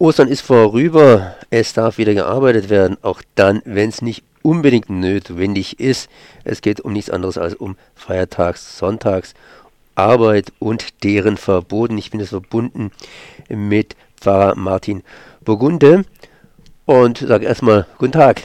Ostern ist vorüber, es darf wieder gearbeitet werden, auch dann, wenn es nicht unbedingt notwendig ist. Es geht um nichts anderes als um Feiertags-, Sonntags- Arbeit und deren Verboten. Ich bin jetzt verbunden mit Pfarrer Martin Burgunde und sage erstmal Guten Tag.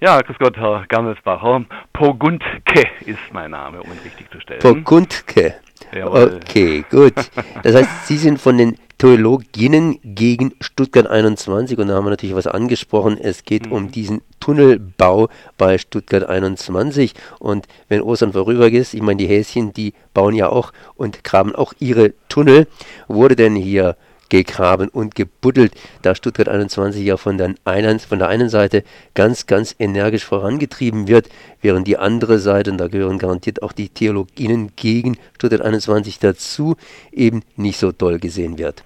Ja, grüß Gott, Herr Gammelsbacher. Pogundke ist mein Name, um ihn richtig zu stellen. Pogundke. Jawohl. Okay, gut. Das heißt, Sie sind von den Theologinnen gegen Stuttgart 21 und da haben wir natürlich was angesprochen. Es geht mhm. um diesen Tunnelbau bei Stuttgart 21 und wenn Ostern vorüber ist, ich meine, die Häschen, die bauen ja auch und graben auch ihre Tunnel. Wurde denn hier gegraben und gebuddelt, da Stuttgart 21 ja von der, einen, von der einen Seite ganz, ganz energisch vorangetrieben wird, während die andere Seite, und da gehören garantiert auch die Theologien gegen Stuttgart 21 dazu, eben nicht so toll gesehen wird.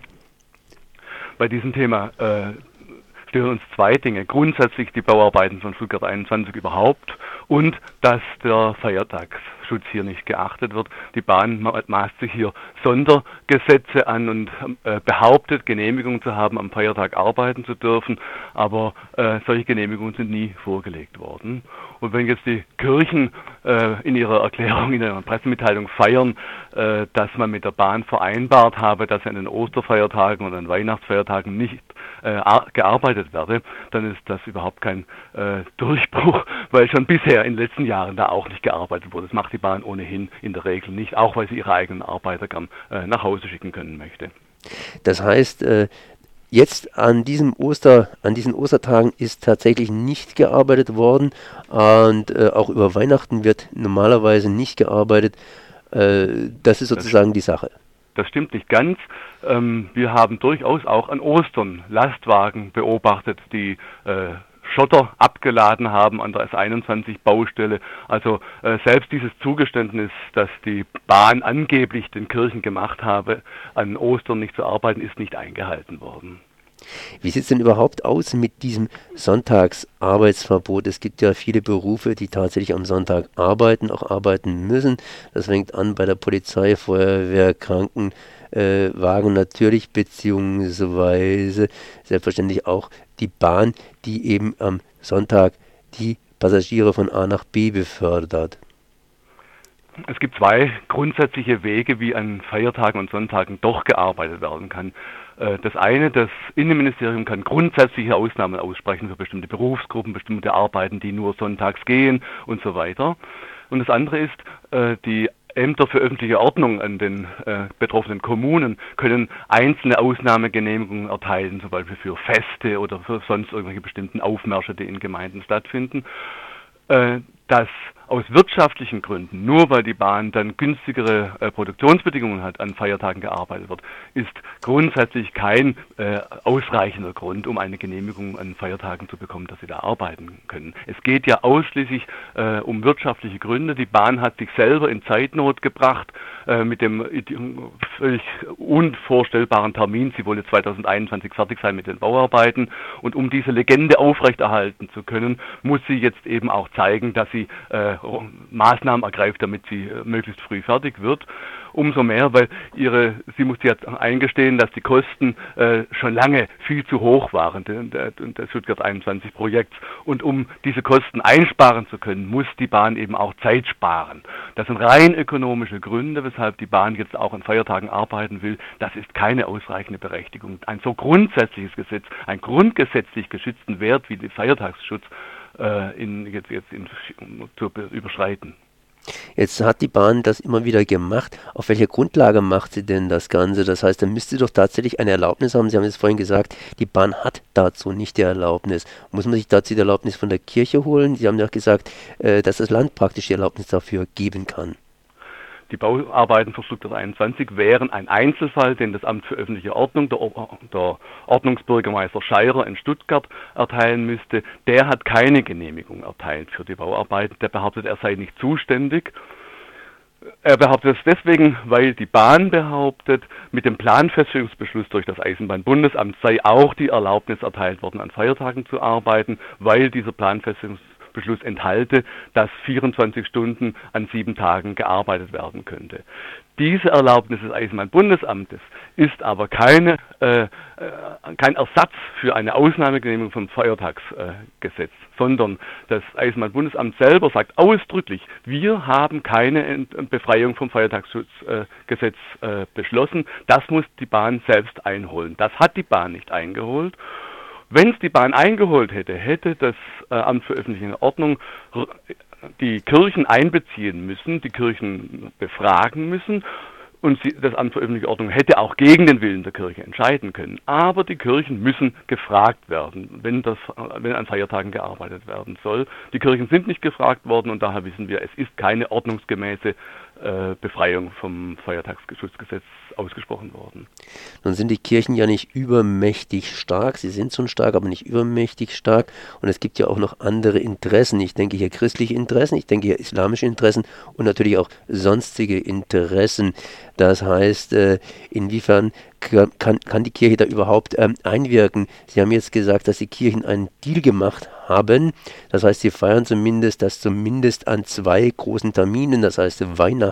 Bei diesem Thema äh, stören uns zwei Dinge. Grundsätzlich die Bauarbeiten von Stuttgart 21 überhaupt und dass der Feiertagsschutz hier nicht geachtet wird. Die Bahn maßt sich hier Sondergesetze an und äh, behauptet, Genehmigung zu haben, am Feiertag arbeiten zu dürfen, aber äh, solche Genehmigungen sind nie vorgelegt worden. Und wenn jetzt die Kirchen äh, in ihrer Erklärung, in ihrer Pressemitteilung feiern, äh, dass man mit der Bahn vereinbart habe, dass an den Osterfeiertagen oder an Weihnachtsfeiertagen nicht äh, gearbeitet werde, dann ist das überhaupt kein äh, Durchbruch, weil schon bisher in den letzten Jahren da auch nicht gearbeitet wurde. Das macht die Bahn ohnehin in der Regel nicht, auch weil sie ihre eigenen Arbeiter gern äh, nach Hause schicken können möchte. Das heißt, äh, Jetzt an diesem Oster, an diesen Ostertagen ist tatsächlich nicht gearbeitet worden und äh, auch über Weihnachten wird normalerweise nicht gearbeitet. Äh, das ist sozusagen das die Sache. Das stimmt nicht ganz. Ähm, wir haben durchaus auch an Ostern Lastwagen beobachtet, die äh, Schotter abgeladen haben an der S21-Baustelle. Also äh, selbst dieses Zugeständnis, dass die Bahn angeblich den Kirchen gemacht habe, an Ostern nicht zu arbeiten, ist nicht eingehalten worden. Wie sieht es denn überhaupt aus mit diesem Sonntagsarbeitsverbot? Es gibt ja viele Berufe, die tatsächlich am Sonntag arbeiten, auch arbeiten müssen. Das fängt an bei der Polizei, Feuerwehr, Krankenwagen äh, natürlich, beziehungsweise selbstverständlich auch die Bahn, die eben am Sonntag die Passagiere von A nach B befördert. Es gibt zwei grundsätzliche Wege, wie an Feiertagen und Sonntagen doch gearbeitet werden kann. Äh, das eine, das Innenministerium kann grundsätzliche Ausnahmen aussprechen für bestimmte Berufsgruppen, bestimmte Arbeiten, die nur sonntags gehen und so weiter. Und das andere ist, äh, die Ämter für öffentliche Ordnung an den äh, betroffenen Kommunen können einzelne Ausnahmegenehmigungen erteilen, zum Beispiel für Feste oder für sonst irgendwelche bestimmten Aufmärsche, die in Gemeinden stattfinden. Äh, dass aus wirtschaftlichen Gründen, nur weil die Bahn dann günstigere äh, Produktionsbedingungen hat, an Feiertagen gearbeitet wird, ist grundsätzlich kein äh, ausreichender Grund, um eine Genehmigung an Feiertagen zu bekommen, dass sie da arbeiten können. Es geht ja ausschließlich äh, um wirtschaftliche Gründe. Die Bahn hat sich selber in Zeitnot gebracht äh, mit dem völlig unvorstellbaren Termin. Sie wollte 2021 fertig sein mit den Bauarbeiten und um diese Legende aufrechterhalten zu können, muss sie jetzt eben auch zeigen, dass sie äh, Maßnahmen ergreift, damit sie äh, möglichst früh fertig wird. Umso mehr, weil ihre, sie musste jetzt eingestehen, dass die Kosten äh, schon lange viel zu hoch waren, der Stuttgart 21 Projekts. Und um diese Kosten einsparen zu können, muss die Bahn eben auch Zeit sparen. Das sind rein ökonomische Gründe, weshalb die Bahn jetzt auch an Feiertagen arbeiten will. Das ist keine ausreichende Berechtigung. Ein so grundsätzliches Gesetz, ein grundgesetzlich geschützten Wert wie der Feiertagsschutz, äh, in, jetzt, jetzt in, zu überschreiten. Jetzt hat die Bahn das immer wieder gemacht. Auf welcher Grundlage macht sie denn das Ganze? Das heißt, da müsste doch tatsächlich eine Erlaubnis haben. Sie haben es vorhin gesagt, die Bahn hat dazu nicht die Erlaubnis. Muss man sich dazu die Erlaubnis von der Kirche holen? Sie haben ja gesagt, äh, dass das Land praktisch die Erlaubnis dafür geben kann. Die Bauarbeiten für Stuttgart 21 wären ein Einzelfall, den das Amt für öffentliche Ordnung, der, der Ordnungsbürgermeister Scheirer in Stuttgart erteilen müsste. Der hat keine Genehmigung erteilt für die Bauarbeiten. Der behauptet, er sei nicht zuständig. Er behauptet es deswegen, weil die Bahn behauptet, mit dem Planfeststellungsbeschluss durch das Eisenbahnbundesamt sei auch die Erlaubnis erteilt worden, an Feiertagen zu arbeiten, weil dieser Planfeststellungsbeschluss Beschluss enthalte, dass 24 Stunden an sieben Tagen gearbeitet werden könnte. Diese Erlaubnis des Eisenbahnbundesamtes ist aber keine, äh, äh, kein Ersatz für eine Ausnahmegenehmigung vom Feiertagsgesetz, äh, sondern das Eisenbahnbundesamt selber sagt ausdrücklich, wir haben keine Befreiung vom Feiertagsschutzgesetz äh, beschlossen. Das muss die Bahn selbst einholen. Das hat die Bahn nicht eingeholt. Wenn es die Bahn eingeholt hätte, hätte das äh, Amt für öffentliche Ordnung die Kirchen einbeziehen müssen, die Kirchen befragen müssen und sie, das Amt für öffentliche Ordnung hätte auch gegen den Willen der Kirche entscheiden können. Aber die Kirchen müssen gefragt werden, wenn, das, wenn an Feiertagen gearbeitet werden soll. Die Kirchen sind nicht gefragt worden und daher wissen wir, es ist keine ordnungsgemäße Befreiung vom Feiertagsschutzgesetz ausgesprochen worden. Nun sind die Kirchen ja nicht übermächtig stark, sie sind schon stark, aber nicht übermächtig stark und es gibt ja auch noch andere Interessen. Ich denke hier christliche Interessen, ich denke hier islamische Interessen und natürlich auch sonstige Interessen. Das heißt, äh, inwiefern kann, kann die Kirche da überhaupt ähm, einwirken? Sie haben jetzt gesagt, dass die Kirchen einen Deal gemacht haben. Das heißt, sie feiern zumindest, dass zumindest an zwei großen Terminen, das heißt Weihnachten,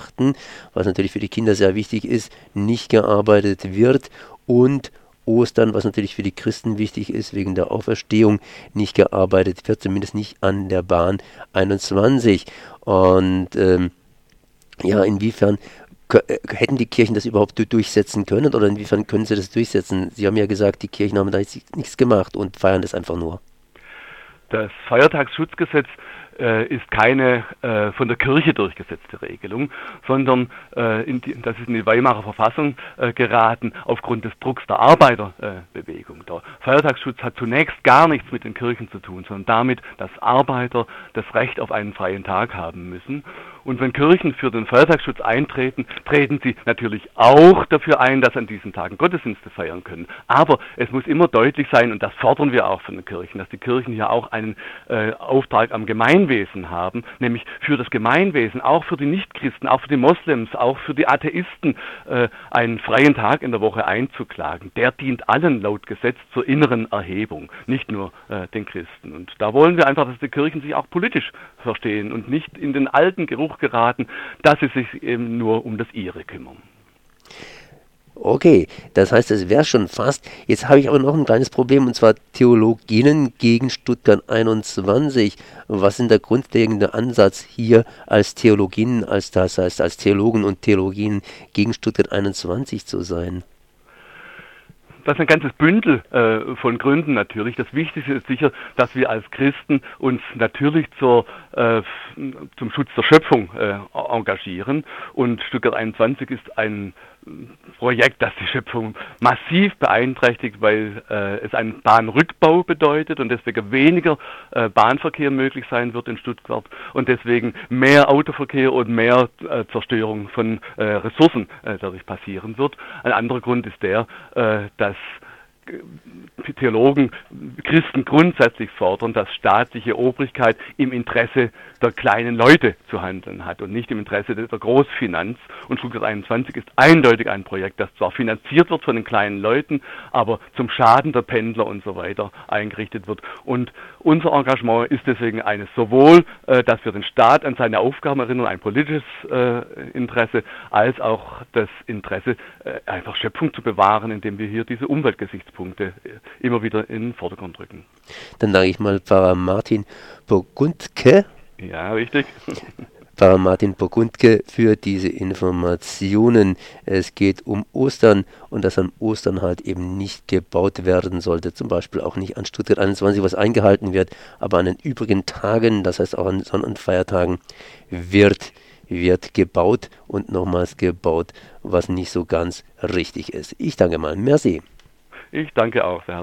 was natürlich für die Kinder sehr wichtig ist, nicht gearbeitet wird und Ostern, was natürlich für die Christen wichtig ist, wegen der Auferstehung nicht gearbeitet wird, zumindest nicht an der Bahn 21. Und ähm, ja, inwiefern äh, hätten die Kirchen das überhaupt durchsetzen können oder inwiefern können sie das durchsetzen? Sie haben ja gesagt, die Kirchen haben da nichts gemacht und feiern das einfach nur. Das Feiertagsschutzgesetz ist keine äh, von der Kirche durchgesetzte Regelung, sondern äh, die, das ist in die Weimarer Verfassung äh, geraten aufgrund des Drucks der Arbeiterbewegung. der Feiertagsschutz hat zunächst gar nichts mit den Kirchen zu tun, sondern damit, dass Arbeiter das Recht auf einen freien Tag haben müssen. Und wenn Kirchen für den Feiertagsschutz eintreten, treten sie natürlich auch dafür ein, dass an diesen Tagen Gottesdienste feiern können. Aber es muss immer deutlich sein, und das fordern wir auch von den Kirchen, dass die Kirchen hier auch einen äh, Auftrag am Gemeinwesen haben, nämlich für das Gemeinwesen, auch für die Nichtchristen, auch für die Moslems, auch für die Atheisten, äh, einen freien Tag in der Woche einzuklagen. Der dient allen laut Gesetz zur inneren Erhebung, nicht nur äh, den Christen. Und da wollen wir einfach, dass die Kirchen sich auch politisch verstehen und nicht in den alten Geruch geraten, dass sie sich eben nur um das ihre kümmern. Okay, das heißt, es wäre schon fast. Jetzt habe ich aber noch ein kleines Problem und zwar Theologinnen gegen Stuttgart 21. Was ist der grundlegende Ansatz hier als Theologinnen, als das heißt als Theologen und Theologien gegen Stuttgart 21 zu sein? Das ist ein ganzes Bündel äh, von Gründen natürlich. Das Wichtigste ist sicher, dass wir als Christen uns natürlich zur, äh, zum Schutz der Schöpfung äh, engagieren. Und Stuttgart 21 ist ein Projekt, das die Schöpfung massiv beeinträchtigt, weil äh, es einen Bahnrückbau bedeutet und deswegen weniger äh, Bahnverkehr möglich sein wird in Stuttgart und deswegen mehr Autoverkehr und mehr äh, Zerstörung von äh, Ressourcen äh, dadurch passieren wird. Ein anderer Grund ist der, äh, dass Theologen, Christen grundsätzlich fordern, dass staatliche Obrigkeit im Interesse der kleinen Leute zu handeln hat und nicht im Interesse der Großfinanz. Und Stuttgart 21 ist eindeutig ein Projekt, das zwar finanziert wird von den kleinen Leuten, aber zum Schaden der Pendler und so weiter eingerichtet wird. Und unser Engagement ist deswegen eines sowohl, äh, dass wir den Staat an seine Aufgaben erinnern, ein politisches äh, Interesse, als auch das Interesse, äh, einfach Schöpfung zu bewahren, indem wir hier diese Umweltgesichtspunkte Punkte immer wieder in den Vordergrund rücken. Dann danke ich mal Pfarrer Martin Burgundke. Ja, richtig. Pfarrer Martin Burgundke für diese Informationen. Es geht um Ostern und dass an Ostern halt eben nicht gebaut werden sollte. Zum Beispiel auch nicht an Stuttgart 21, was eingehalten wird, aber an den übrigen Tagen, das heißt auch an Sonn- und Feiertagen, wird wird gebaut und nochmals gebaut, was nicht so ganz richtig ist. Ich danke mal. Merci. Ich danke auch sehr herzlich.